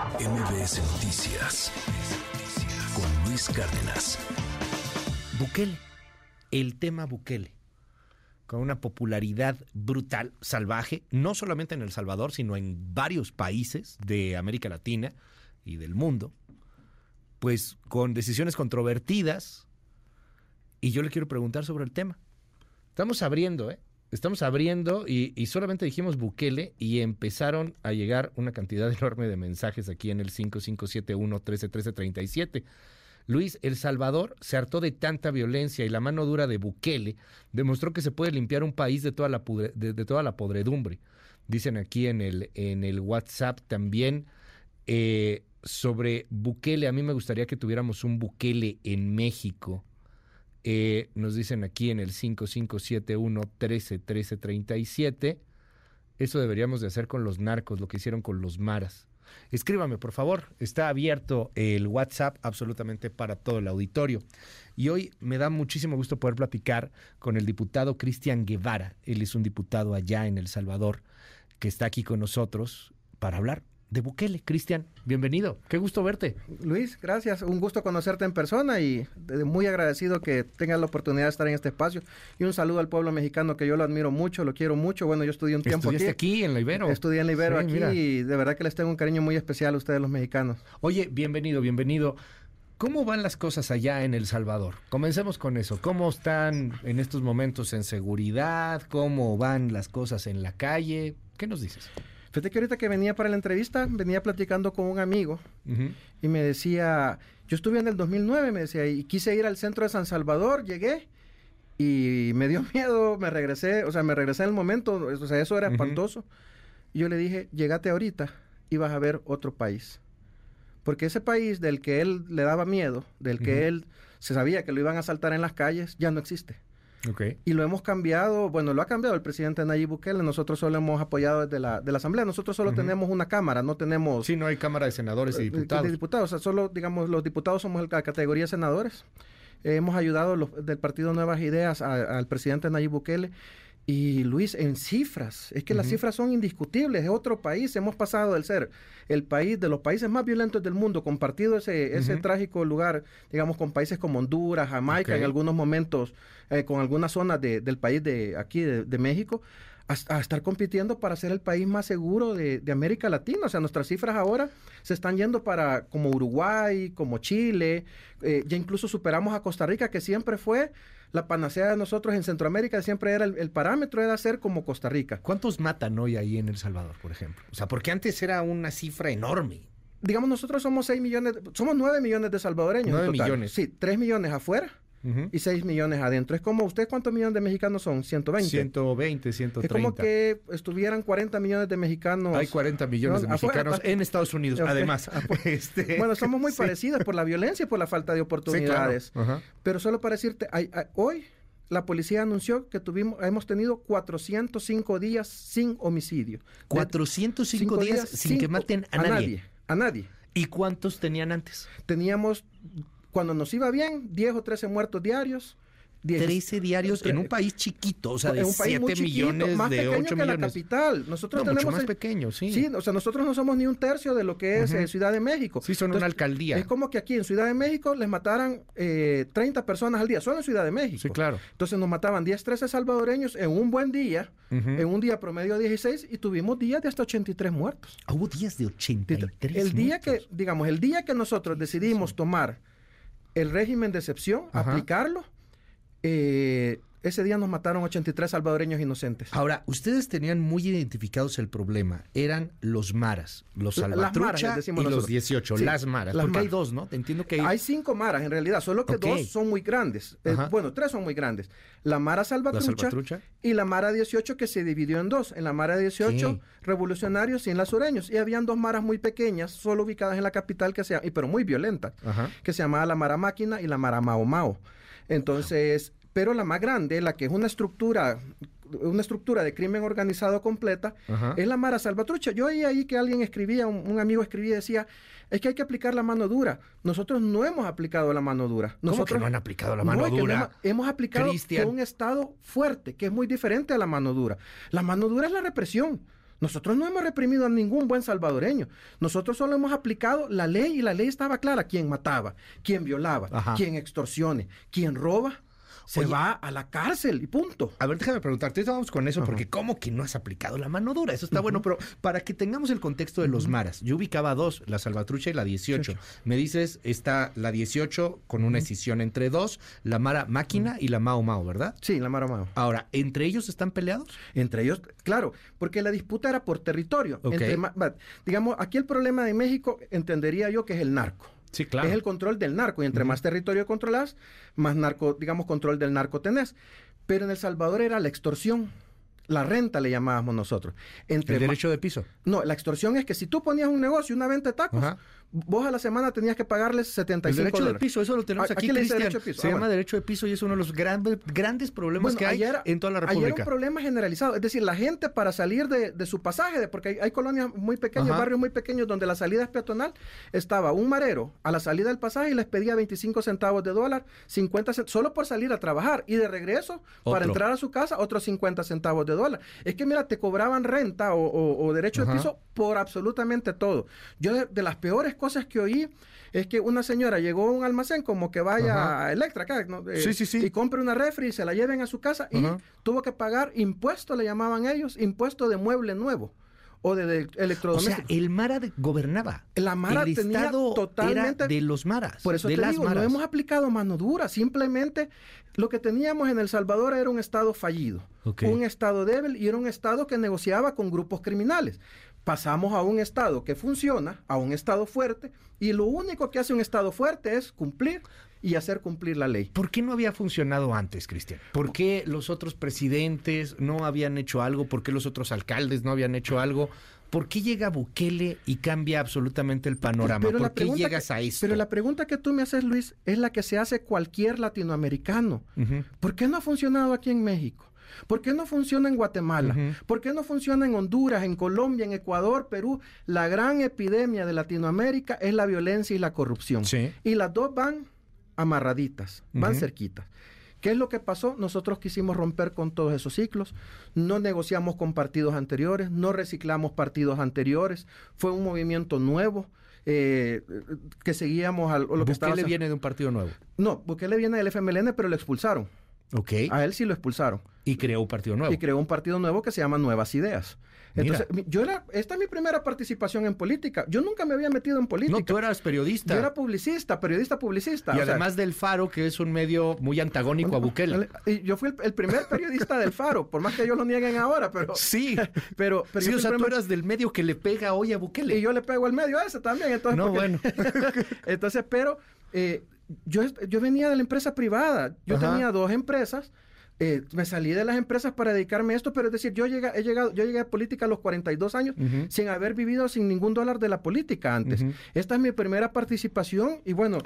MBS Noticias con Luis Cárdenas. Bukele, el tema Bukele, con una popularidad brutal, salvaje, no solamente en El Salvador, sino en varios países de América Latina y del mundo, pues con decisiones controvertidas. Y yo le quiero preguntar sobre el tema. Estamos abriendo, ¿eh? Estamos abriendo y, y solamente dijimos Bukele y empezaron a llegar una cantidad enorme de mensajes aquí en el 5571-131337. Luis, El Salvador se hartó de tanta violencia y la mano dura de Bukele demostró que se puede limpiar un país de toda la, pudre- de, toda la podredumbre. Dicen aquí en el, en el WhatsApp también eh, sobre Bukele. A mí me gustaría que tuviéramos un Bukele en México. Eh, nos dicen aquí en el 5571-131337. Eso deberíamos de hacer con los narcos, lo que hicieron con los maras. Escríbame, por favor. Está abierto el WhatsApp absolutamente para todo el auditorio. Y hoy me da muchísimo gusto poder platicar con el diputado Cristian Guevara. Él es un diputado allá en El Salvador que está aquí con nosotros para hablar de Bukele. Cristian, bienvenido. Qué gusto verte. Luis, gracias. Un gusto conocerte en persona y de- muy agradecido que tengas la oportunidad de estar en este espacio. Y un saludo al pueblo mexicano que yo lo admiro mucho, lo quiero mucho. Bueno, yo estudié un tiempo Estudiaste aquí. aquí en la Ibero. Estudié en la Ibero Sí, aquí mira. y de verdad que les tengo un cariño muy especial a ustedes los mexicanos. Oye, bienvenido, bienvenido. ¿Cómo van las cosas allá en El Salvador? Comencemos con eso. ¿Cómo están en estos momentos en seguridad? ¿Cómo van las cosas en la calle? ¿Qué nos dices? Fíjate que ahorita que venía para la entrevista, venía platicando con un amigo y me decía, yo estuve en el 2009, me decía, y quise ir al centro de San Salvador, llegué y me dio miedo, me regresé, o sea, me regresé en el momento, o sea, eso era espantoso. Y yo le dije, llegate ahorita y vas a ver otro país. Porque ese país del que él le daba miedo, del que él se sabía que lo iban a asaltar en las calles, ya no existe. Y lo hemos cambiado, bueno, lo ha cambiado el presidente Nayib Bukele, nosotros solo hemos apoyado desde la, de la Asamblea, nosotros solo tenemos una cámara, no tenemos... Sí, no hay Cámara de Senadores y Eh, Diputados. De diputados, o sea, solo, digamos, los diputados somos la categoría de senadores. Eh, hemos ayudado los, del Partido Nuevas Ideas a- al presidente Nayib Bukele. Y Luis, en cifras, es que las cifras son indiscutibles. Es otro país. Hemos pasado del ser el país de los países más violentos del mundo, compartido ese, ese trágico lugar, digamos, con países como Honduras, Jamaica, en algunos momentos, eh, con algunas zonas de- del país de aquí, de, de México, a, a estar compitiendo para ser el país más seguro de, de América Latina. O sea, nuestras cifras ahora se están yendo para como Uruguay, como Chile, eh, ya incluso superamos a Costa Rica, que siempre fue la panacea de nosotros en Centroamérica, siempre era el, el parámetro, era ser como Costa Rica. ¿Cuántos matan hoy ahí en El Salvador, por ejemplo? O sea, porque antes era una cifra enorme. Digamos, nosotros somos 6 millones, somos 9 millones de salvadoreños. en Nueve total. millones. Sí, 3 millones afuera Y 6 millones adentro. Es como, ¿ustedes cuántos millones de mexicanos son? 120. 120, es 130. como que estuvieran 40 millones de mexicanos. Hay 40 millones de No, mexicanos afuera. en Estados Unidos, además. Este, Bueno, somos muy sí. parecidos por la violencia y por la falta de Sí, claro. oportunidades. Pero solo para decirte, hay- hay- hoy la policía anunció que tuvimos, hemos tenido 405 días sin homicidio. De- 405 cinco días, sin que maten a, nadie. A nadie. ¿Y cuántos tenían antes? Teníamos, cuando nos iba bien, 10 o 13 muertos diarios. 10 13 diarios en un país chiquito, o sea, de en un país 7 muy chiquito, millones, más de pequeño 8 que la millones. capital. Nosotros No, mucho tenemos más el- pequeño, sí. Sí, o sea, nosotros no somos ni un tercio de lo que es Ujú. eh, Ciudad de México. Sí, son una alcaldía. Es como que aquí en Ciudad de México les mataran eh, 30 personas al día, solo en Ciudad de México. Sí, claro. Entonces nos mataban 10, 13 salvadoreños en un buen día, Ujú. en un día promedio 16, y tuvimos días de hasta 83 muertos. Ah, Hubo días de 83 El día que, muertos. digamos, el día que nosotros decidimos tomar el régimen de excepción, Ajá. aplicarlo, eh, ese día nos mataron 83 salvadoreños inocentes. Ahora, ustedes tenían muy identificados el problema. Eran los maras, los salvatrucha y los nosotros. 18, Sí, las maras. las porque hay dos, ¿no? Entiendo que hay... Hay cinco maras en realidad, solo que dos son muy grandes. Eh, bueno, tres son muy grandes. La Mara la Salvatrucha, y la Mara 18 que se dividió en dos. En la Mara 18, Ok. revolucionarios y en las sureños. Y habían dos maras muy pequeñas, solo ubicadas en la capital, que se, pero muy violentas, Ajá. que se llamaba la Mara Máquina y la Mara Mao Mao. Entonces, pero la más grande, la que es una estructura, una estructura de crimen organizado completa, Ajá. es la Mara Salvatrucha. Yo oí ahí que alguien escribía, un, un amigo escribía y decía, es que hay que aplicar la mano dura. Nosotros no hemos aplicado la mano dura. ¿Cómo Nosotros que no han aplicado la no, mano que no dura? hemos, hemos aplicado con un Estado fuerte, que es muy diferente a la mano dura. La mano dura es la represión. Nosotros no hemos reprimido a ningún buen salvadoreño. Nosotros solo hemos aplicado la ley y la ley estaba clara. Quién mataba, quién violaba, Ajá. quién extorsione, quién roba, se Oye. va a la cárcel y punto. A ver, déjame preguntarte, vamos con eso, porque ¿cómo que no has aplicado la mano dura? Eso está bueno, pero para que tengamos el contexto de los maras, yo ubicaba dos, la Salvatrucha y la 18. Me dices, está la 18 con una escisión entre dos, la Mara Máquina y la Mao Mao, ¿verdad? Sí, la mano a mano. Ahora, ¿entre ellos están peleados? Entre ellos, claro, porque la disputa era por territorio. Entre digamos, aquí el problema de México entendería yo que es el narco. Sí, Es el control del narco. Y entre más territorio controlas, más narco, digamos, control del narco tenés. Pero en El Salvador era la extorsión. La renta le llamábamos nosotros. Entre El derecho de piso. No, la extorsión es que si tú ponías un negocio, una venta de tacos, Ajá. Vos a la semana tenías que pagarles 75 El derecho de dólares. piso, eso lo tenemos ¿A- aquí, aquí Cristian. derecho de piso? Se Ah, llama bueno. derecho de piso y es uno de los grandes, grandes problemas Bueno, que hay ayer- en toda la Ayer un República. problema generalizado. Es decir, la gente para salir de, de su pasaje, de- porque hay, hay colonias muy pequeñas, Ajá. barrios muy pequeños donde la salida es peatonal, estaba un marero a la salida del pasaje y les pedía 25 centavos de dólar, 50 cent- solo por salir a trabajar. Y de regreso, para entrar a su casa, otros 50 centavos de dólar. Es que mira, te cobraban renta o, o- o derecho Ajá. de piso por absolutamente todo. Yo de, de las peores cosas que oí es que una señora llegó a un almacén como que vaya Ajá. a Electra acá, ¿no? Eh, Sí, sí, sí. y compre una refri y se la lleven a su casa y Ajá. tuvo que pagar impuesto, le llamaban ellos, impuesto de mueble nuevo o de, de O sea, el Mara de- gobernaba. La Mara el tenía Estado totalmente- era de los Maras. Por eso de te las digo, Maras. no hemos aplicado mano dura, simplemente lo que teníamos en El Salvador era un Estado fallido, Ok. un Estado débil y era un Estado que negociaba con grupos criminales. Pasamos a un Estado que funciona, a un Estado fuerte, y lo único que hace un Estado fuerte es cumplir y hacer cumplir la ley. ¿Por qué no había funcionado antes, Cristian? ¿Por qué los otros presidentes no habían hecho algo? ¿Por qué los otros alcaldes no habían hecho algo? ¿Por qué llega Bukele y cambia absolutamente el panorama? Pero ¿Por qué llegas que- a esto? Pero la pregunta que tú me haces, Luis, es la que se hace cualquier latinoamericano. ¿Por qué no ha funcionado aquí en México? ¿Por qué no funciona en Guatemala? ¿Por qué no funciona en Honduras, en Colombia, en Ecuador, Perú? La gran epidemia de Latinoamérica es la violencia y la corrupción. Sí. Y las dos van amarraditas, van cerquitas. ¿Qué es lo que pasó? Nosotros quisimos romper con todos esos ciclos, no negociamos con partidos anteriores, no reciclamos partidos anteriores, fue un movimiento nuevo eh, que seguíamos a lo que estaba Bukele haciendo. viene de un partido nuevo. No, Bukele viene del FMLN, pero lo expulsaron. Ok. A él sí lo expulsaron. Y creó un partido nuevo. Y creó un partido nuevo que se llama Nuevas Ideas. Entonces, mi- yo era, esta es mi primera participación en política. Yo nunca me había metido en política. No, tú eras periodista. Yo era publicista, periodista publicista. y sea, además del Faro, que es un medio muy antagónico a Bukele. yo fui el, el primer periodista del Faro, por más que ellos lo nieguen ahora, pero... Sí. Pero, pero sí, o sea, tú eras del medio que le pega hoy a Bukele. Y yo le pego al medio a ese también. Entonces, No, porque- bueno. entonces, pero eh, yo, yo venía de la empresa privada. Yo Ajá. tenía dos empresas. Eh, me salí de las empresas para dedicarme a esto, pero es decir, yo llegué, he llegado, yo llegué a política a los 42 años Ujú. sin haber vivido sin ningún dólar de la política antes. Esta es mi primera participación y bueno,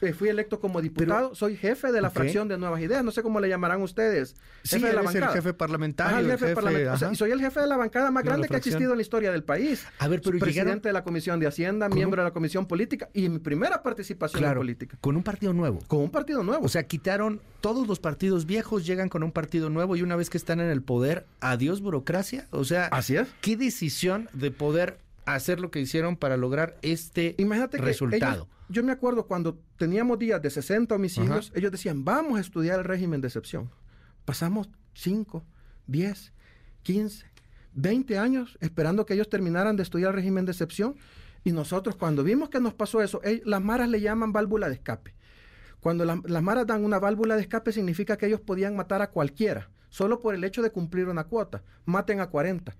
eh, fui electo como diputado, soy jefe de la fracción de Nuevas Ideas, no sé cómo le llamarán ustedes. Sí, jefe de la eres el bancada. jefe parlamentario, Ajá, el jefe jefe, parlamentario. O sea, ajá. y soy el jefe de la bancada más grande que ha existido en la historia del país. A ver, pero presidente llegaron- de la Comisión de Hacienda, miembro de la Comisión Política y mi primera participación en política. con un partido nuevo. Con un partido nuevo. O sea, quitaron todos los partidos viejos, llegan con un partido nuevo y una vez que están en el poder, adiós burocracia. O sea, Así es. qué decisión de poder hacer lo que hicieron para lograr este Imagínate resultado. ellos- yo me acuerdo cuando teníamos días de 60 homicidios, Ajá. ellos decían, vamos a estudiar el régimen de excepción. Pasamos 5, 10, 15, 20 años esperando que ellos terminaran de estudiar el régimen de excepción. Y nosotros cuando vimos que nos pasó eso, las maras le llaman válvula de escape. Cuando la- las maras dan una válvula de escape significa que ellos podían matar a cualquiera, solo por el hecho de cumplir una cuota. Maten a 40.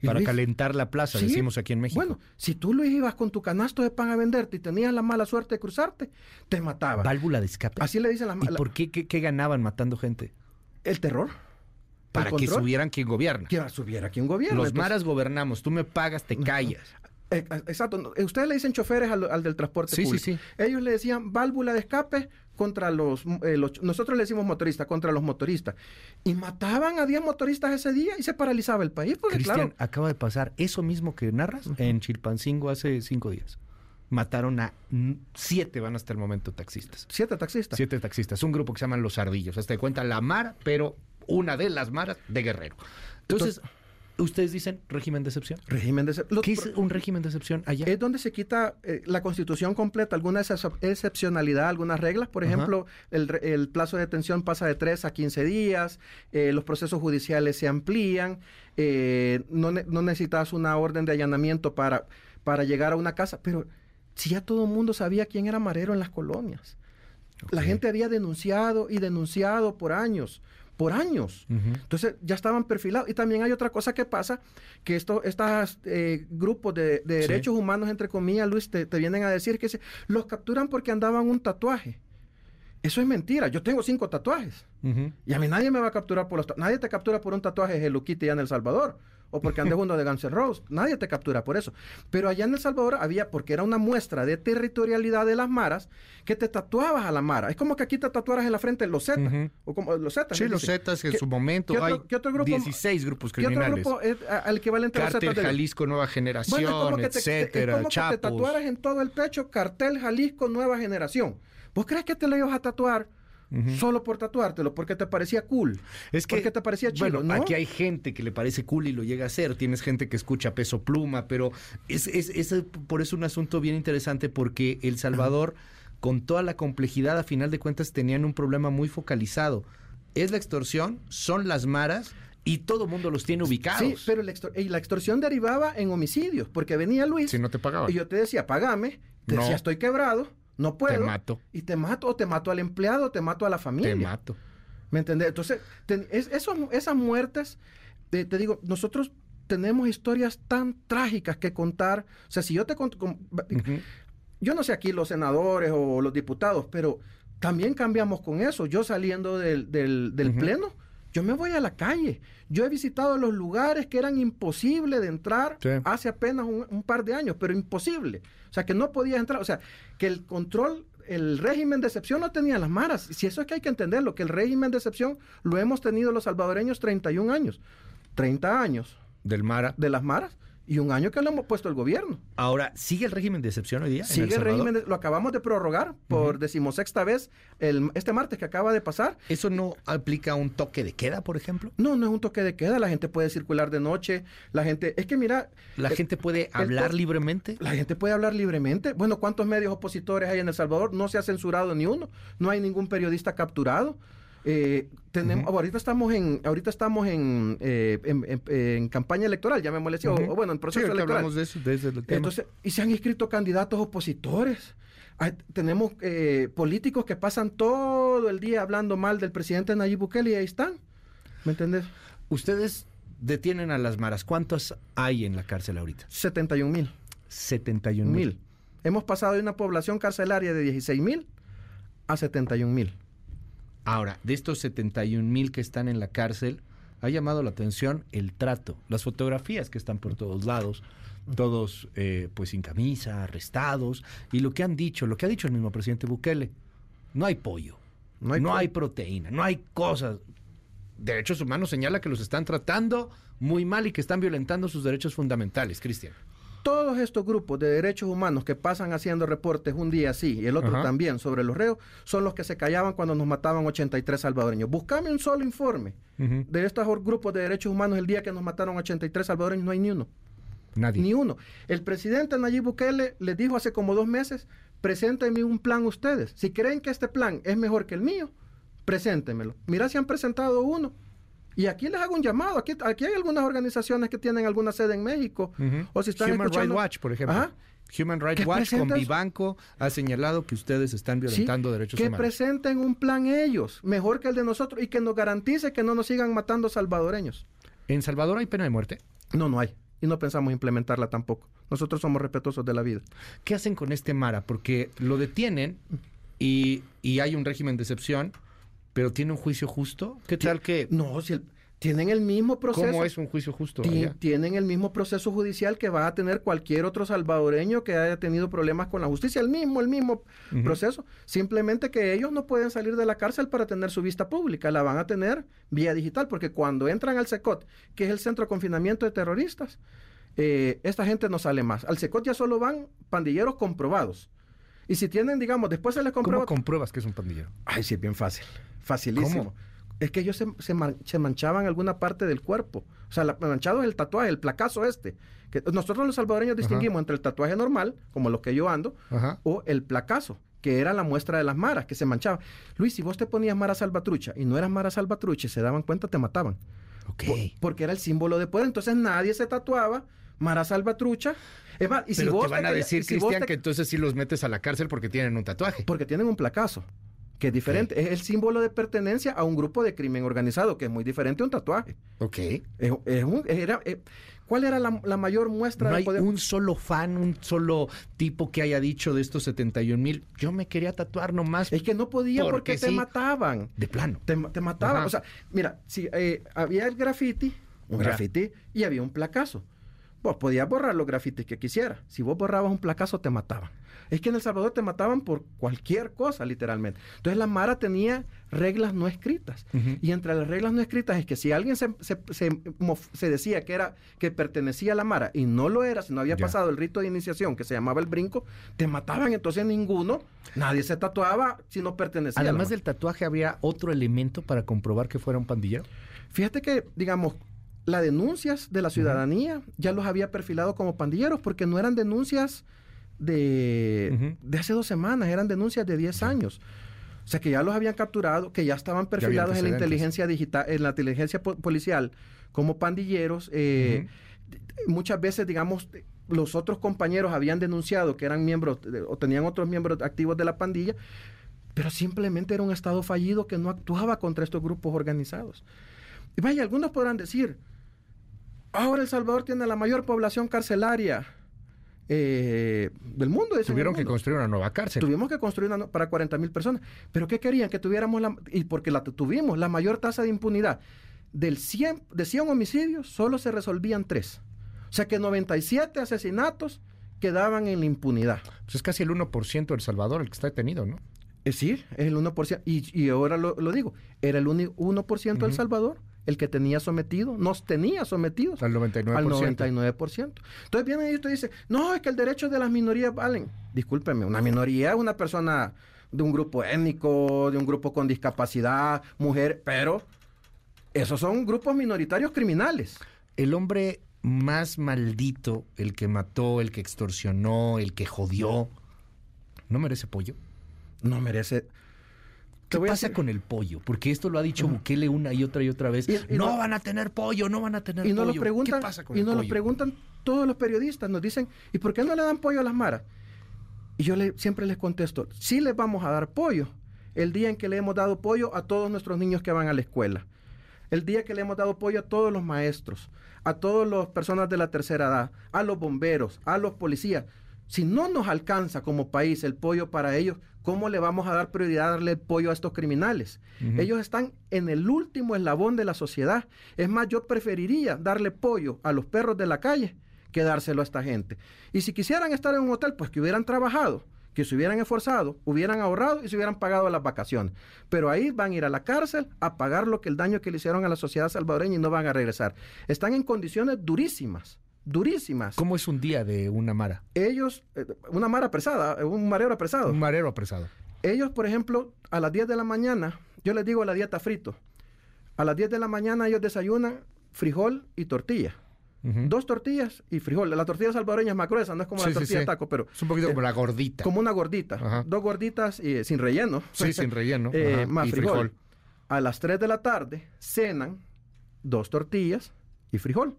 Y para Luis, calentar la plaza, Sí. decimos aquí en México. Bueno, si tú Luis ibas con tu canasto de pan a venderte y tenías la mala suerte de cruzarte, te mataban. válvula de escape. Así le dicen las ¿Y la- por qué, qué, qué ganaban matando gente? el terror. Para que subieran quien gobierna. Que subiera aquí un gobierno. Los Entonces, maras gobernamos, tú me pagas, te callas. eh, eh, exacto. eh, Ustedes le dicen choferes al, al del transporte Sí, sí, sí. Ellos le decían válvula de escape contra los, eh, los- Nosotros le decimos motoristas, contra los motoristas. Y mataban a 10 motoristas ese día y se paralizaba el país. Porque, Cristian, claro, acaba de pasar eso mismo que narras en Chilpancingo hace cinco días. Mataron a siete, van hasta el momento, taxistas. siete taxistas. Siete taxistas. Un grupo que se llaman Los Ardillos. Hasta de cuenta la Mara, pero una de las Maras de Guerrero. Entonces, Ustedes dicen régimen de excepción. Régimen de excepción. ¿Qué es un régimen de excepción allá? Es donde se quita eh, la constitución completa, alguna excep- excepcionalidad, algunas reglas. Por ejemplo, el, plazo de detención pasa de 3 a 15 días, eh, los procesos judiciales se amplían, eh, no, ne- no necesitas una orden de allanamiento para, para llegar a una casa. Pero si ya todo el mundo sabía quién era Marero en las colonias. La gente había denunciado y denunciado por años, por años. Entonces ya estaban perfilados. Y también hay otra cosa que pasa, que estos estos grupos de, de Sí. derechos humanos, entre comillas, Luis, te, te vienen a decir que se- los capturan porque andaban un tatuaje. Eso es mentira. Yo tengo cinco tatuajes. Y a mí nadie me va a capturar por los tatuajes. Nadie te captura por un tatuaje de Hello Kitty allá en El Salvador. O porque andes uno de Guns N' Roses. Nadie te captura por eso. Pero allá en El Salvador había, porque era una muestra de territorialidad de las maras, que te tatuabas a la mara. Es como que aquí te tatuaras en la frente los Zetas. O como los Zetas. Sí, los. Zetas en ¿Qué- su momento qué otro- hay qué otro grupo- 16 grupos ¿Qué otro criminales. grupo es al equivalente a los Zetas Jalisco Nueva Bueno, Generación, es como que te, etcétera, es como que te tatuaras en todo el pecho Cartel Jalisco Nueva Generación. ¿Vos crees que te lo ibas a tatuar solo por tatuártelo? Porque te parecía cool. Es que, porque te parecía chido, bueno, ¿no? aquí hay gente que le parece cool y lo llega a hacer. Tienes gente que escucha peso pluma, pero es, es, es por eso un asunto bien interesante porque El Salvador, con toda la complejidad, a final de cuentas, tenían un problema muy focalizado. Es la extorsión, son las maras y todo mundo los tiene ubicados. Sí, pero la, extor- y la extorsión derivaba en homicidios, porque venía Luis Si no te pagaban. y yo te decía, pagame, te No. decía, estoy quebrado, no puedo. mato. Y te mato, o te mato al empleado, o te mato a la familia. Te mato. ¿Me entendés? Entonces, es- esos- esas muertes, te, te digo, nosotros tenemos historias tan trágicas que contar. O sea, si yo te conto, Ujú. yo no sé aquí los senadores o los diputados, pero también cambiamos con eso. Yo saliendo del, del- pleno, yo me voy a la calle. Yo he visitado los lugares que eran imposibles de entrar Sí. hace apenas un, un par de años, pero imposible. O sea, que no podías entrar. O sea, que el control, el régimen de excepción no tenía las maras. Si eso es que hay que entenderlo, que el régimen de excepción lo hemos tenido los salvadoreños 31 años. 30 años Del Mara. de las maras y un año que lo hemos puesto el gobierno. Ahora, ¿sigue el régimen de excepción hoy día? en Sigue el régimen, de- lo acabamos de prorrogar por Ujú. decimosexta vez el, este martes que acaba de pasar. ¿Eso no aplica un toque de queda, por ejemplo? No, no es un toque de queda, la gente puede circular de noche, la gente, es que mira, ¿La el- gente puede hablar libremente? la gente puede hablar libremente. Bueno, ¿cuántos medios opositores hay en El Salvador? No se ha censurado ni uno, no hay ningún periodista capturado. Eh, tenemos, ahorita estamos en, ahorita estamos en, eh, en, en- en campaña electoral, llamémosle así, o- Ujú. o, bueno, en Sí, proceso ahorita electoral. hablamos de eso, desde el tema. Entonces, y se han inscrito candidatos opositores. Hay- tenemos eh, políticos que pasan todo el día hablando mal del presidente Nayib Bukele y ahí están. ¿Me entiendes? Ustedes detienen a las maras. ¿Cuántos hay en la cárcel ahorita? 71 mil. 71 mil. mil. Hemos pasado de una población carcelaria de 16 mil a 71 mil. Ahora, de estos 71 mil que están en la cárcel, ha llamado la atención el trato, las fotografías que están por todos lados, todos eh, pues sin camisa, arrestados, y lo que han dicho, lo que ha dicho el mismo presidente Bukele, no hay pollo, No no hay hay, proteína, no hay cosas. Derechos Humanos señala que los están tratando muy mal y que están violentando sus derechos fundamentales, Cristian. Todos estos grupos de derechos humanos que pasan haciendo reportes un día sí y el otro Ajá. también sobre los reos son los que se callaban cuando nos mataban 83 salvadoreños. Buscame un solo informe de estos grupos de derechos humanos el día que nos mataron 83 salvadoreños, no hay ni uno. Nadie. Ni uno. El presidente Nayib Bukele les dijo hace como dos meses, preséntenme un plan ustedes. Si creen que este plan es mejor que el mío, preséntenmelo. Mira si han presentado uno. Y aquí les hago un llamado. Aquí, aquí hay algunas organizaciones que tienen alguna sede en México. O si están Human Rights Watch, por ejemplo. Human Rights Que Watch con presentas- Vivanco ha señalado que ustedes están Sí, violentando derechos que humanos. presenten un plan ellos, mejor que el de nosotros, y que nos garantice que no nos sigan matando salvadoreños. ¿En Salvador hay pena de muerte? No, no hay. Y no pensamos implementarla tampoco. Nosotros somos respetuosos de la vida. ¿Qué hacen con este Mara? Porque lo detienen y, y hay un régimen de excepción, pero tiene un juicio justo. ¿Qué tal que... No, si el- tienen el mismo proceso. ¿Cómo es un juicio justo? Allá? tienen el mismo proceso judicial que va a tener cualquier otro salvadoreño que haya tenido problemas con la justicia, el mismo, el mismo proceso. Simplemente que ellos no pueden salir de la cárcel para tener su vista pública, la van a tener vía digital, porque cuando entran al SECOT, que es el Centro de Confinamiento de Terroristas, eh, esta gente no sale más. Al SECOT ya solo van pandilleros comprobados. Y si tienen, digamos, después se les ¿Cómo comprueba... compruebas que es un pandillero? Ay, sí, es bien fácil. Facilísimo. ¿Cómo? es que ellos se, se man- se manchaban alguna parte del cuerpo. O sea, la, manchado es el tatuaje, el placazo este. Que nosotros los salvadoreños distinguimos entre el tatuaje normal, como los que yo ando, Ajá. o el placazo, que era la muestra de las maras, que se manchaban. Luis, si vos te ponías mara salvatrucha y no eras mara salvatrucha y se daban cuenta, te mataban. Ok. Por- porque era el símbolo de poder. Entonces nadie se tatuaba mara salvatrucha. Es más, y si Pero vos te van a decir, si Cristian, te- que entonces sí los metes a la cárcel porque tienen un tatuaje. Porque tienen un placazo, que es diferente. Es el símbolo de pertenencia a un grupo de crimen organizado, que es muy diferente a un tatuaje. Ok. Es, es un- era, eh, ¿Cuál era la, la mayor muestra No de hay poder? un solo fan, un solo tipo que haya dicho de estos 71 mil, yo me quería tatuar nomás Es que no podía porque, Porque te sí. mataban. de plano. Te, te mataban. Ajá. O sea, mira, si eh, había el graffiti, un Ya. graffiti, y había un placazo. Vos podías borrar los grafitis que quisieras. Si vos borrabas un placazo, te mataban. Es que en El Salvador te mataban por cualquier cosa, literalmente. Entonces la Mara tenía reglas no escritas. Y entre las reglas no escritas es que si alguien se, se- se mof- se decía que era que pertenecía a la Mara y no lo era, si no había Ya. pasado el rito de iniciación que se llamaba el brinco, te mataban. Entonces ninguno, nadie se tatuaba si no pertenecía. a la Además Mara. del tatuaje, ¿había otro elemento para comprobar que fuera un pandillero? Fíjate que, digamos, las denuncias de la ciudadanía ya los había perfilado como pandilleros porque no eran denuncias de, de hace dos semanas, eran denuncias de 10 años. O sea, que ya los habían capturado, que ya estaban perfilados en la inteligencia digital, en la inteligencia po- policial como pandilleros. eh, Muchas veces, digamos, los otros compañeros habían denunciado que eran miembros de- o tenían otros miembros activos de la pandilla, pero simplemente era un Estado fallido que no actuaba contra estos grupos organizados. Y vaya, algunos podrán decir, ahora El Salvador tiene la mayor población carcelaria eh, del mundo. Tuvieron que construir una nueva cárcel. Tuvimos que construir una para 40 mil personas. ¿Pero qué querían? Que tuviéramos la... Y porque la tu- tuvimos, la mayor tasa de impunidad. Del 100, de 100 homicidios, solo se resolvían 3. O sea que 97 asesinatos quedaban en la impunidad. Pues es casi el 1% de El Salvador el que está detenido, ¿no? Eh, sí, es el 1%. Y, y ahora lo, lo digo, era el uni- 1% del. Salvador el que tenía sometido, nos tenía sometidos Al 99%. al 99%. Entonces viene y usted dice, no, es que el derecho de las minorías valen. Discúlpeme, una minoría es una persona de un grupo étnico, de un grupo con discapacidad, mujer, pero esos son grupos minoritarios criminales. El hombre más maldito, el que mató, el que extorsionó, el que jodió, ¿no merece pollo? No merece... ¿Qué pasa con el pollo? Porque esto lo ha dicho Bukele una y otra y otra vez. Y- y no no- van a tener pollo, no van a tener Y nos pollo. lo preguntan, ¿Qué pasa con y el nos lo preguntan todos los periodistas, nos dicen, ¿y por qué no le dan pollo a las maras? Y yo le, siempre les contesto, sí les vamos a dar pollo. El día en que le hemos dado pollo a todos nuestros niños que van a la escuela. El día que le hemos dado pollo a todos los maestros, a todas las personas de la tercera edad, a los bomberos, a los policías. Si no nos alcanza como país el pollo para ellos, ¿cómo le vamos a dar prioridad a darle pollo a estos criminales? Ellos están en el último eslabón de la sociedad. Es más, yo preferiría darle pollo a los perros de la calle que dárselo a esta gente. Y si quisieran estar en un hotel, pues que hubieran trabajado, que se hubieran esforzado, hubieran ahorrado y se hubieran pagado las vacaciones. Pero ahí van a ir a la cárcel a pagar lo que el daño que le hicieron a la sociedad salvadoreña y no van a regresar. Están en condiciones durísimas, durísimas. ¿Cómo es un día de una mara? Ellos, eh, una mara apresada, eh, un marero apresado. Un marero apresado. Ellos, por ejemplo, a las 10 de la mañana, yo les digo la dieta frito. A las 10 de la mañana ellos desayunan frijol y tortilla. Dos tortillas y frijol. La tortilla salvadoreña es más gruesa, no es como Sí, la sí, tortilla de taco, pero Es un poquito eh, como la gordita. como una gordita. Ajá. Dos gorditas eh, sin relleno. Sí, sin relleno. Eh, más Y frijol. frijol. A las 3 de la tarde cenan dos tortillas y frijol.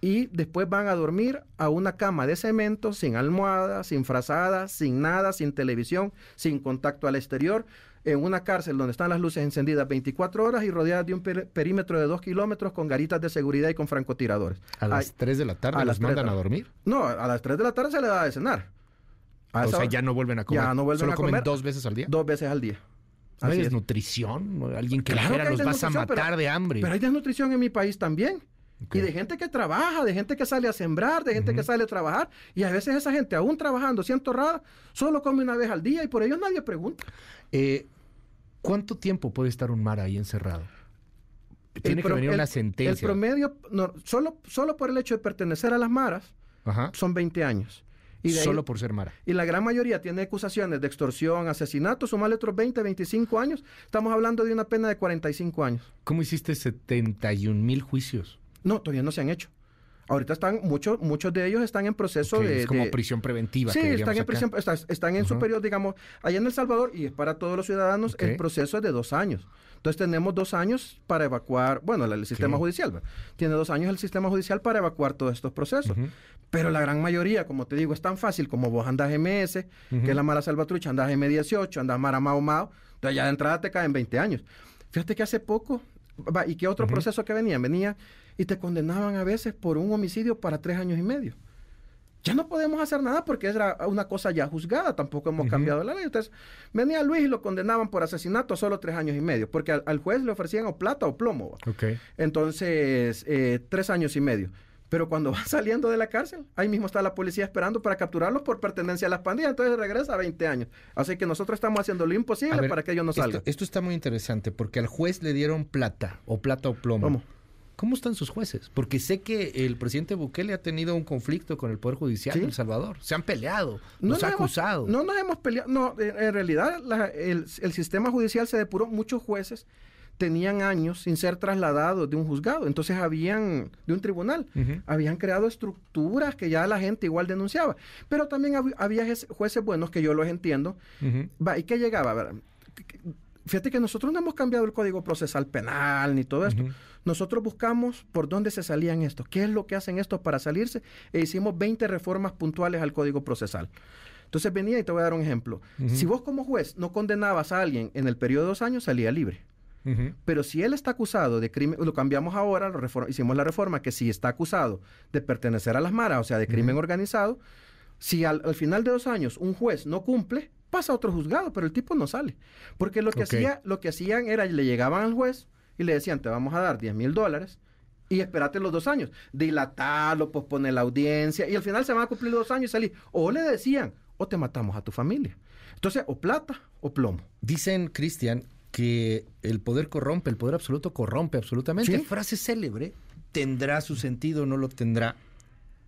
Y después van a dormir a una cama de cemento, sin almohada, sin frazada, sin nada, sin televisión, sin contacto al exterior, en una cárcel donde están las luces encendidas 24 horas y rodeadas de un per- perímetro de 2 kilómetros con garitas de seguridad y con francotiradores. A las Ay, 3 de la tarde a las mandan la- a dormir. no, a las 3 de la tarde se le da de cenar. A O sea, hora- ya no vuelven a comer. Ya no vuelven Solo a comen comer. dos veces al día. dos veces al día. ¿No hay desnutrición? Alguien que Claro dijera, que los vas a pero- matar de hambre. Pero hay desnutrición en mi país también. Y de gente que trabaja, de gente que sale a sembrar, de gente que sale a trabajar. Y a veces esa gente, aún trabajando, siendo honrada, solo come una vez al día y por ello nadie pregunta. Eh, ¿Cuánto tiempo puede estar un mar ahí encerrado? Tiene El que venir el- una El sentencia. promedio, no, solo, solo por el hecho de pertenecer a las maras, Ajá. son 20 años. Y de ahí- Solo por ser Mara. Y la gran mayoría tiene acusaciones de extorsión, asesinato, sumarle otros 20, 25 años. Estamos hablando de una pena de 45 años. ¿Cómo hiciste 71 mil juicios? No, todavía no se han hecho. Ahorita están, muchos muchos de ellos están en proceso de... es como de- prisión preventiva. Sí, que están en acá. prisión, está- están en Ajá. superior, digamos, allá en El Salvador, y es para todos los ciudadanos, el proceso es de dos años. Entonces tenemos dos años para evacuar, bueno, el, el sistema judicial, ¿verdad? tiene dos años el sistema judicial para evacuar todos estos procesos. Pero la gran mayoría, como te digo, es tan fácil como vos andás MS, Ujú. que es la mala salvatrucha, andás M18, andás Mara Mao Mao, entonces ya de entrada te caen 20 años. Fíjate que hace poco, ¿y qué otro proceso que venía? Venía y te condenaban a veces por un homicidio para tres años y medio. Ya no podemos hacer nada porque era una cosa ya juzgada, tampoco hemos cambiado la ley. Entonces, venía Luis y lo condenaban por asesinato a solo tres años y medio, porque al, al juez le ofrecían o plata o plomo. Entonces, eh, tres años y medio. Pero cuando va saliendo de la cárcel, ahí mismo está la policía esperando para capturarlos por pertenencia a las pandillas. Entonces regresa a 20 años. Así que nosotros estamos haciendo lo imposible ver, para que ellos no esto- salgan. Esto, está muy interesante porque al juez le dieron plata o plata o plomo. ¿Cómo? ¿Cómo están sus jueces? Porque sé que el presidente Bukele ha tenido un conflicto con el Poder Judicial Sí. de El Salvador. Se han peleado, No nos ha hemos- acusado. no nos hemos peleado. No, en, realidad la- el, el sistema judicial se depuró. Muchos jueces tenían años sin ser trasladados de un juzgado. Entonces habían, de un tribunal, habían creado estructuras que ya la gente igual denunciaba. Pero también hab- había jueces buenos que yo los entiendo. Va, ¿Y qué llegaba? ¿verdad? Fíjate que nosotros no hemos cambiado el código procesal penal ni todo esto. Nosotros buscamos por dónde se salían estos, qué es lo que hacen estos para salirse, e hicimos 20 reformas puntuales al código procesal. Entonces venía y te voy a dar un ejemplo. Si vos como juez no condenabas a alguien en el periodo de dos años, salía libre. Pero si él está acusado de crimen, lo cambiamos ahora, lo hicimos la reforma, que si está acusado de pertenecer a las maras, o sea, de crimen organizado, si al, al final de dos años un juez no cumple, pasa a otro juzgado, pero el tipo no sale. Porque lo que, hacía, lo que hacían era, le llegaban al juez y le decían, te vamos a dar 10 mil dólares y espérate los dos años. Dilatarlo, posponer la audiencia y al final se van a cumplir los dos años y salir. O le decían, o te matamos a tu familia. Entonces, o plata o plomo. Dicen, Cristian, que el poder corrompe, el poder absoluto corrompe absolutamente. Sí. Frase célebre, tendrá su sentido, no lo tendrá.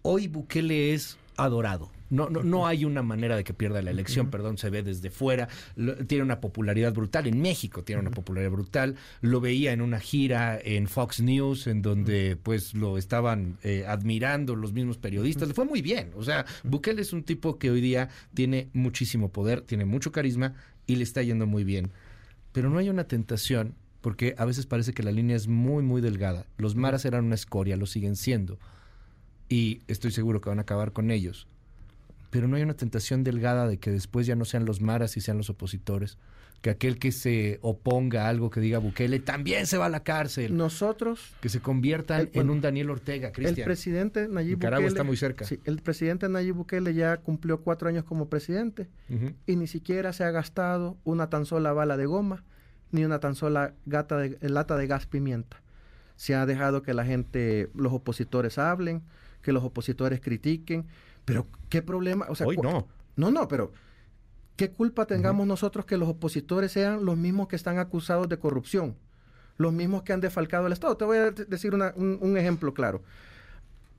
Hoy Bukele es adorado. No, no, no hay una manera de que pierda la elección, perdón, se ve desde fuera. Lo- tiene una popularidad brutal. En México tiene una popularidad brutal. Lo veía en una gira en Fox News, en donde pues lo estaban eh, admirando los mismos periodistas. Le fue muy bien. O sea, Bukele es un tipo que hoy día tiene muchísimo poder, tiene mucho carisma y le está yendo muy bien. Pero no hay una tentación, porque a veces parece que la línea es muy, muy delgada. Los maras eran una escoria, lo siguen siendo. Y estoy seguro que van a acabar con ellos. Pero no hay una tentación delgada de que después ya no sean los maras y sean los opositores. Que aquel que se oponga a algo que diga Bukele también se va a la cárcel. Nosotros Que se conviertan El- en un Daniel Ortega, El Cristian. presidente Nayib Nicaragua Bukele. está muy cerca. Sí, el presidente Nayib Bukele ya cumplió cuatro años como presidente y ni siquiera se ha gastado una tan sola bala de goma ni una tan sola gata de, lata de gas pimienta. Se ha dejado que la gente, los opositores hablen, que los opositores critiquen, pero ¿qué problema? O sea, Hoy no. No, no, pero ¿qué culpa tengamos nosotros que los opositores sean los mismos que están acusados de corrupción? Los mismos que han defalcado el Estado. Te voy a de- decir una- un, un ejemplo claro.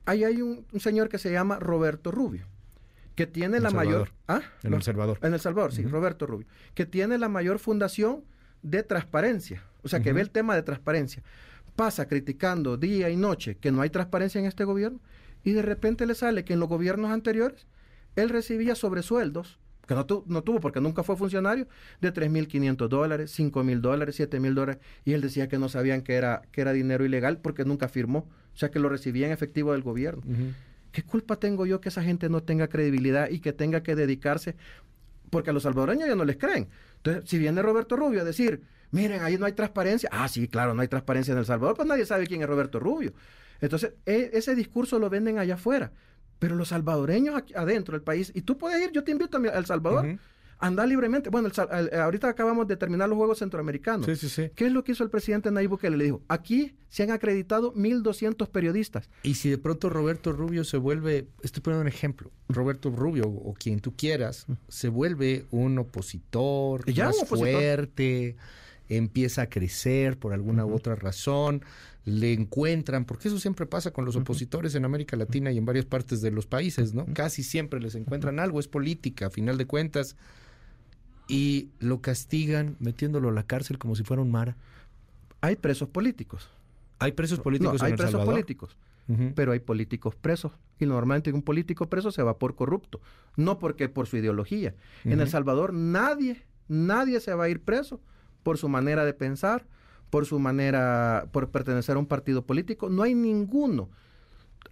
Ahí hay un, un señor que se llama Roberto Rubio, que tiene En la mayor... ¿Ah? En El Salvador. En El Salvador, sí, Ujú. Roberto Rubio, que tiene la mayor fundación de transparencia, o sea, que ve el tema de transparencia. Pasa criticando día y noche que no hay transparencia en este gobierno y de repente le sale que en los gobiernos anteriores él recibía sobresueldos, que no, tu- no tuvo porque nunca fue funcionario, de 3.500 dólares, 5.000 dólares, 7.000 dólares, y él decía que no sabían que era, que era dinero ilegal porque nunca firmó, o sea, que lo recibía en efectivo del gobierno. ¿Qué culpa tengo yo que esa gente no tenga credibilidad y que tenga que dedicarse? Porque a los salvadoreños ya no les creen. Entonces, si viene Roberto Rubio a decir, miren, ahí no hay transparencia. Ah, sí, claro, no hay transparencia en El Salvador, pues nadie sabe quién es Roberto Rubio. Entonces, e- ese discurso lo venden allá afuera. Pero los salvadoreños aquí adentro del país, y tú puedes ir, yo te invito a mi- a El Salvador, Ujú. andar libremente. Bueno, el ahorita acabamos de terminar los Juegos Centroamericanos. Sí, sí, sí. ¿Qué es lo que hizo el presidente Nayib Bukele? Le dijo, aquí se han acreditado 1.200 periodistas. Y si de pronto Roberto Rubio se vuelve, estoy poniendo un ejemplo, Roberto Rubio o quien tú quieras, se vuelve un opositor Ya, más un opositor. fuerte, empieza a crecer por alguna u otra razón, le encuentran, porque eso siempre pasa con los opositores en América Latina y en varias partes de los países, ¿no? Casi siempre les encuentran algo, es política, a final de cuentas, y lo castigan metiéndolo a la cárcel como si fuera un mara. Hay presos políticos. Hay presos políticos no, en hay El presos Salvador? políticos. Pero hay políticos presos. Y normalmente un político preso se va por corrupto, no porque por su ideología. En El. Salvador nadie, nadie se va a ir preso por su manera de pensar, por su manera, por pertenecer a un partido político. No hay ninguno.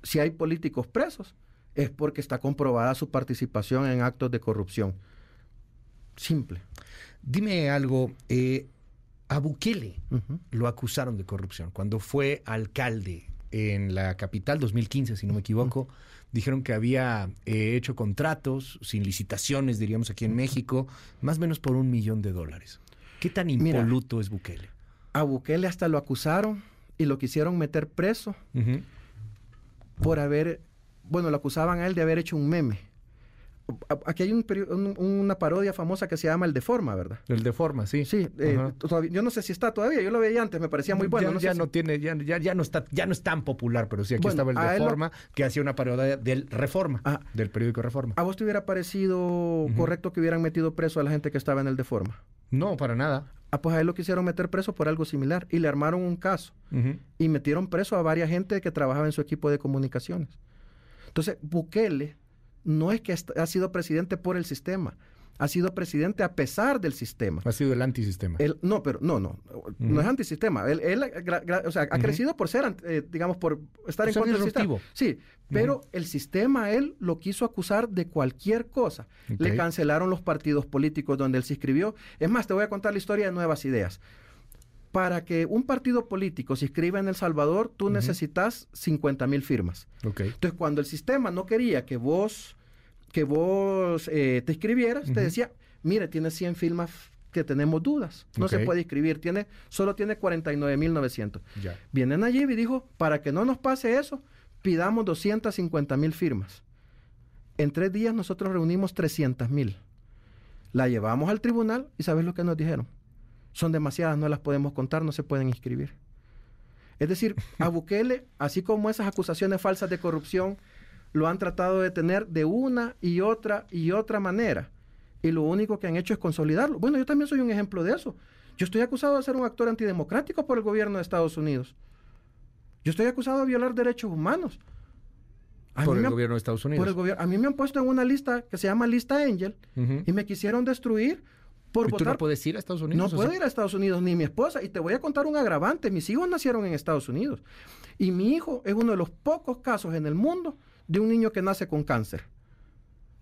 Si hay políticos presos, es porque está comprobada su participación en actos de corrupción. Simple. Dime algo, eh, a Bukele lo acusaron de corrupción. Cuando fue alcalde en la capital, 2015, si no me equivoco, dijeron que había eh, hecho contratos sin licitaciones, diríamos aquí en México, más o menos por un millón de dólares. ¿Qué tan Mira. impoluto es Bukele? A Bukele hasta lo acusaron y lo quisieron meter preso por haber, bueno, lo acusaban a él de haber hecho un meme. Aquí hay un un- una parodia famosa que se llama El de Forma, ¿verdad? El de forma, sí. Sí, eh, todavía- yo no sé si está todavía, yo lo veía antes, me parecía muy bueno. ya, no sé ya si- no tiene, ya, ya, ya no está, ya no es tan popular, pero sí aquí Bueno, estaba el a de él lo- forma, que hacía una parodia del Reforma, Ah. del periódico Reforma. ¿A vos te hubiera parecido correcto que hubieran metido preso a la gente que estaba en el de Forma? No, para nada. Ah, pues a él lo quisieron meter preso por algo similar y le armaron un caso. Y metieron preso a varias gente que trabajaba en su equipo de comunicaciones. Entonces, Bukele no es que ha sido presidente por el sistema, ha sido presidente a pesar del sistema. Ha sido el antisistema. Él, no, pero no, no, no es antisistema. Él, él, gra- gra- o sea, ha crecido por ser, eh, digamos, por estar en Por contra del sistema. Sí, pero el sistema él lo quiso acusar de cualquier cosa. Le cancelaron los partidos políticos donde él se inscribió. Es más, te voy a contar la historia de Nuevas Ideas. Para que un partido político se inscriba en El Salvador, tú necesitas 50 mil firmas. Ok. Entonces, cuando el sistema no quería que vos, que vos eh, te inscribieras, te decía, mire, tiene 100 firmas que tenemos dudas. No se puede inscribir, tiene, solo tiene 49.900. Ya. Viene Nayib y dijo, para que no nos pase eso, pidamos 250 mil firmas. En tres días nosotros reunimos 300 mil. La llevamos al tribunal y ¿sabes lo que nos dijeron? Son demasiadas, no las podemos contar, no se pueden inscribir. Es decir, a Bukele, así como esas acusaciones falsas de corrupción, lo han tratado de tener de una y otra y otra manera. Y lo único que han hecho es consolidarlo. Bueno, yo también soy un ejemplo de eso. Yo estoy acusado de ser un actor antidemocrático por el gobierno de Estados Unidos. Yo estoy acusado de violar derechos humanos. A Por el han- gobierno de Estados por Unidos. el gobierno. A mí me han puesto en una lista que se llama Lista Angel y me quisieron destruir por ¿Y tú votar. no puedes ir a Estados Unidos? No O sea, puedo ir a Estados Unidos ni mi esposa. Y te voy a contar un agravante. Mis hijos nacieron en Estados Unidos. Y mi hijo es uno de los pocos casos en el mundo de un niño que nace con cáncer.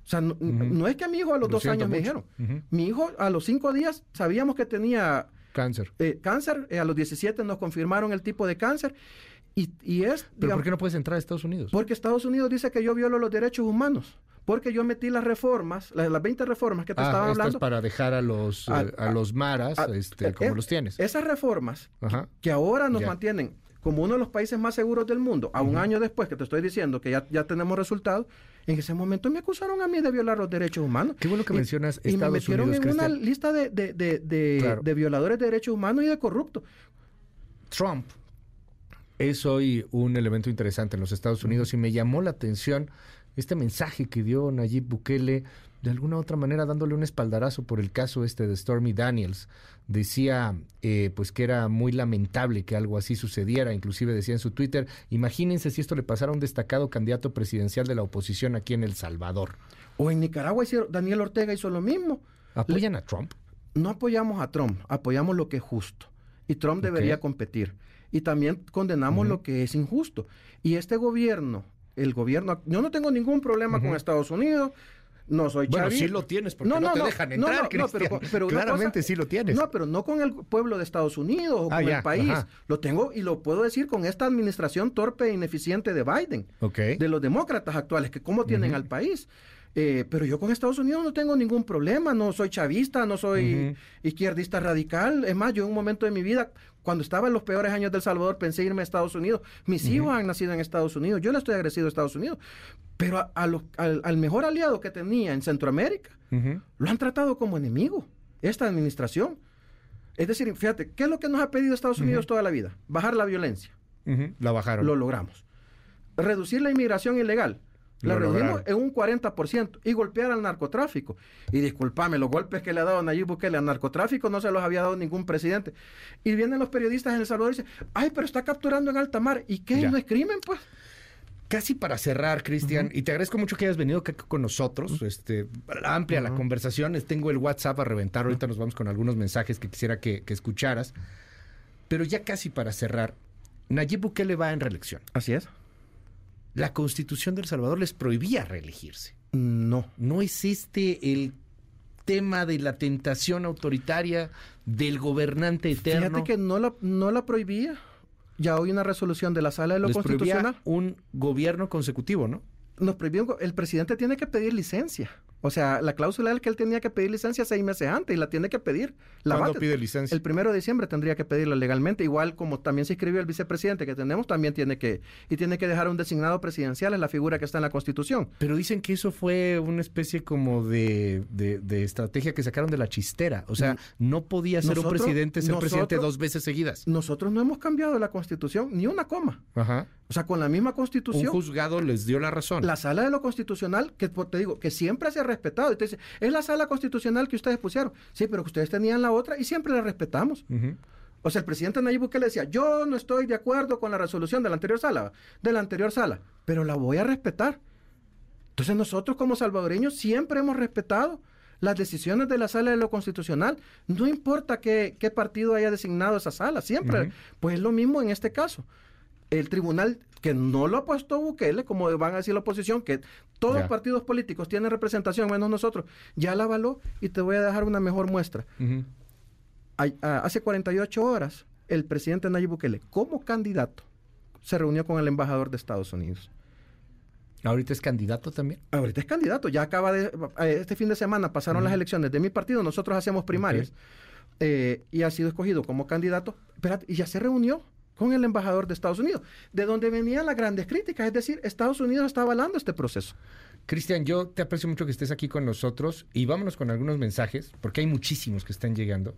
O sea, no, no es que a mi hijo a los Lo dos años me dijeron. Mi hijo a los cinco días sabíamos que tenía Cáncer. eh, cáncer. eh, a los 17 nos confirmaron el tipo de cáncer. Y, y es... ¿Pero digamos, por qué no puedes entrar a Estados Unidos? porque Estados Unidos dice que yo violo los derechos humanos. Porque yo metí las reformas, las, las 20 reformas que te ah, estaba esto hablando. es para dejar a los, A- eh, a, los maras este, como los tienes. Esas reformas Ajá. que ahora nos Ya. mantienen como uno de los países más seguros del mundo, a un año después que te estoy diciendo que ya, ya tenemos resultados, en ese momento me acusaron a mí de violar los derechos humanos. Qué bueno que Y- mencionas Y me Estados metieron Unidos, en una lista de, de- de- de- Claro. de violadores de derechos humanos y de corruptos. Trump es hoy un elemento interesante en los Estados Unidos y me llamó la atención este mensaje que dio Nayib Bukele de alguna u otra manera dándole un espaldarazo por el caso este de Stormy Daniels. Decía eh, pues que era muy lamentable que algo así sucediera, inclusive decía en su Twitter, imagínense si esto le pasara a un destacado candidato presidencial de la oposición aquí en El Salvador. O en Nicaragua Daniel Ortega hizo lo mismo. ¿Apoyan a Trump? no apoyamos a Trump, apoyamos lo que es justo. Y Trump debería competir. Y también condenamos lo que es injusto. Y este gobierno, el gobierno, yo no tengo ningún problema con Estados Unidos. No soy Bueno, sí lo tienes, porque no te dejan entrar, pero, Cristian. pero una Claramente sí lo tienes. No, pero no con el pueblo de Estados Unidos o Ah, con ya, el país. ajá. Lo tengo y lo puedo decir con esta administración torpe e ineficiente de Biden Ok. de los demócratas actuales, que cómo tienen al país. Eh, pero yo con Estados Unidos no tengo ningún problema, no soy chavista, no soy izquierdista radical. Es más, yo en un momento de mi vida, cuando estaba en los peores años del Salvador, pensé irme a Estados Unidos. Mis hijos han nacido en Estados Unidos, yo le estoy agradecido a Estados Unidos. Pero a- a los- al, al mejor aliado que tenía en Centroamérica, lo han tratado como enemigo, esta administración. Es decir, fíjate, ¿qué es lo que nos ha pedido Estados Unidos toda la vida? Bajar la violencia. La bajaron. Lo logramos. Reducir la inmigración ilegal. La Lo redujimos en un 40% y golpear al narcotráfico. Y discúlpame, los golpes que le ha dado Nayib Bukele al narcotráfico no se los había dado ningún presidente. Y vienen los periodistas en El Salvador y dicen, ay, pero está capturando en alta mar. ¿Y qué? Ya. ¿No es crimen, pues? Casi para cerrar, Cristian, y te agradezco mucho que hayas venido con nosotros. Este, amplia la conversación. Tengo el WhatsApp a reventar. Ahorita nos vamos con algunos mensajes que quisiera que, que escucharas. Pero ya casi para cerrar, Nayib Bukele va en reelección. Así es. La constitución de El Salvador les prohibía reelegirse. No. ¿No es este el tema de la tentación autoritaria del gobernante eterno? Fíjate que no la, no la prohibía. Ya hoy una resolución de la Sala de lo les prohibía Constitucional un gobierno consecutivo, ¿no? nos prohibió, el presidente tiene que pedir licencia. O sea, la cláusula era que él tenía que pedir licencia seis meses antes y la tiene que pedir. La ¿Cuándo pide licencia? El primero de diciembre tendría que pedirla legalmente, igual como también se escribió el vicepresidente que tenemos, también tiene que, y tiene que dejar un designado presidencial, es la figura que está en la Constitución. Pero dicen que eso fue una especie como de, de- de estrategia que sacaron de la chistera. O sea, no podía ser un presidente ser presidente dos veces seguidas. Nosotros no hemos cambiado la Constitución ni una coma. Ajá. O sea, con la misma Un Constitución. juzgado les dio la razón. La sala de lo constitucional, que te digo, que siempre se respetado. Entonces, es la sala constitucional que ustedes pusieron. Sí, pero que ustedes tenían la otra y siempre la respetamos. O sea, el presidente Nayib Bukele decía, yo no estoy de acuerdo con la resolución de la anterior sala, de la anterior sala, pero la voy a respetar. Entonces nosotros como salvadoreños siempre hemos respetado las decisiones de la sala de lo constitucional. No importa qué, qué partido haya designado esa sala, siempre. Pues es lo mismo en este caso. El tribunal que no lo ha puesto Bukele, como van a decir la oposición, que todos los partidos políticos tienen representación, menos nosotros, ya la avaló y te voy a dejar una mejor muestra. Ujú. Ay- a- hace 48 horas, el presidente Nayib Bukele, como candidato, se reunió con el embajador de Estados Unidos. Ahorita es candidato también. Ahorita es candidato, ya acaba de, eh, este fin de semana pasaron las elecciones de mi partido, nosotros hacemos primarias, eh, y ha sido escogido como candidato, espérate, y ya se reunió con el embajador de Estados Unidos, de donde venían las grandes críticas, es decir, Estados Unidos está avalando este proceso. Cristian, yo te aprecio mucho que estés aquí con nosotros y vámonos con algunos mensajes, porque hay muchísimos que están llegando.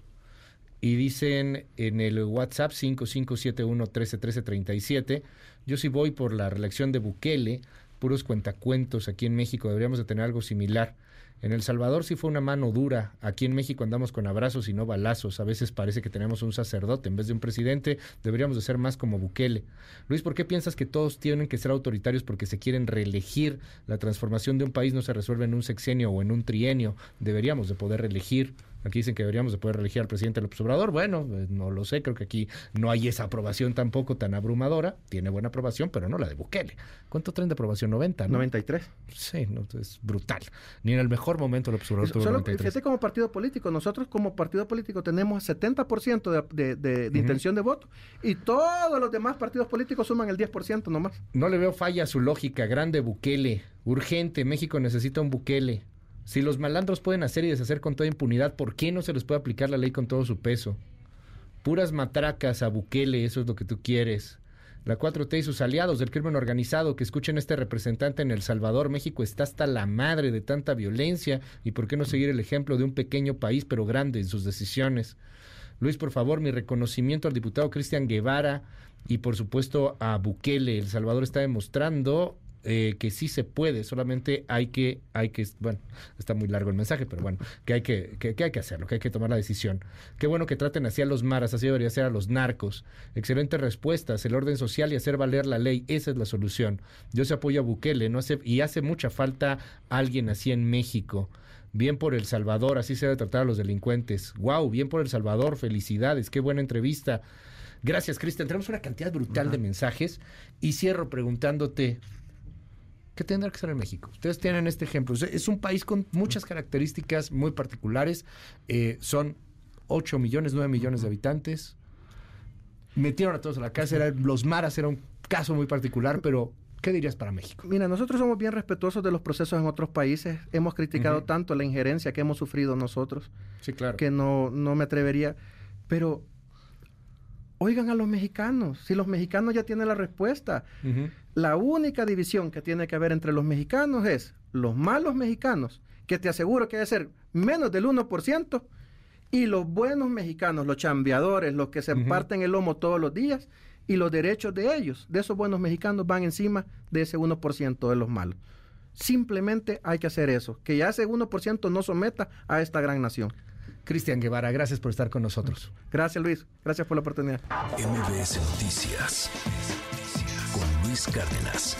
Y dicen en el WhatsApp 5571-131337, yo sí voy por la reelección de Bukele, puros cuentacuentos aquí en México, deberíamos de tener algo similar. En El Salvador sí fue una mano dura, aquí en México andamos con abrazos y no balazos, a veces parece que tenemos un sacerdote en vez de un presidente, deberíamos de ser más como Bukele. Luis, ¿por qué piensas que todos tienen que ser autoritarios porque se quieren reelegir? La transformación de un país no se resuelve en un sexenio o en un trienio, deberíamos de poder reelegir. Aquí dicen que deberíamos de poder reelegir al presidente López Obrador. Bueno, eh, no lo sé, creo que aquí no hay esa aprobación tampoco tan abrumadora. Tiene buena aprobación, pero no la de Bukele. ¿Cuánto traen de aprobación? 90, ¿no? 93. Sí, no, es brutal. Ni en el mejor momento López Obrador tuvo Solo, 93. fíjate como partido político, nosotros como partido político tenemos 70% de, de, de- de intención de voto y todos los demás partidos políticos suman el 10% nomás. No le veo falla a su lógica. Grande Bukele. Urgente. México necesita un Bukele. Si los malandros pueden hacer y deshacer con toda impunidad, ¿por qué no se les puede aplicar la ley con todo su peso? Puras matracas a Bukele, eso es lo que tú quieres. La 4T y sus aliados del crimen organizado que escuchen este representante en El Salvador, México está hasta la madre de tanta violencia y por qué no seguir el ejemplo de un pequeño país pero grande en sus decisiones. Luis, por favor, mi reconocimiento al diputado Cristian Guevara y por supuesto a Bukele. El Salvador está demostrando eh, que sí se puede, solamente hay que, hay que, bueno, está muy largo el mensaje, pero bueno, que hay que, que, que hay que hacerlo, que hay que tomar la decisión. Qué bueno que traten así a los maras, así debería ser a los narcos. Excelentes respuestas, el orden social y hacer valer la ley, esa es la solución. Yo se apoyo a Bukele, no hace, y hace mucha falta alguien así en México. Bien por El Salvador, así se debe tratar a los delincuentes. Wow, bien por El Salvador, felicidades, qué buena entrevista. Gracias, Cristian. Tenemos una cantidad brutal de mensajes y cierro preguntándote, ¿qué tendrá que ser en México? Ustedes tienen este ejemplo. Es- un país con muchas características muy particulares. Eh, son 8 millones, 9 millones de habitantes. Metieron a todos a la cárcel. Los maras era un caso muy particular, pero ¿qué dirías para México? Mira, nosotros somos bien respetuosos de los procesos en otros países. Hemos criticado tanto la injerencia que hemos sufrido nosotros Sí, claro. que no, no me atrevería. Pero oigan a los mexicanos, si los mexicanos ya tienen la respuesta. La única división que tiene que haber entre los mexicanos es los malos mexicanos, que te aseguro que debe ser menos del 1%, Y los buenos mexicanos, los chambeadores, los que se parten el lomo todos los días, y los derechos de ellos, de esos buenos mexicanos, van encima de ese 1% de los malos. Simplemente hay que hacer eso, que ya ese 1% no someta a esta gran nación. Cristian Guevara, gracias por estar con nosotros. Gracias Luis, gracias por la oportunidad. MBS Noticias con Luis Cárdenas.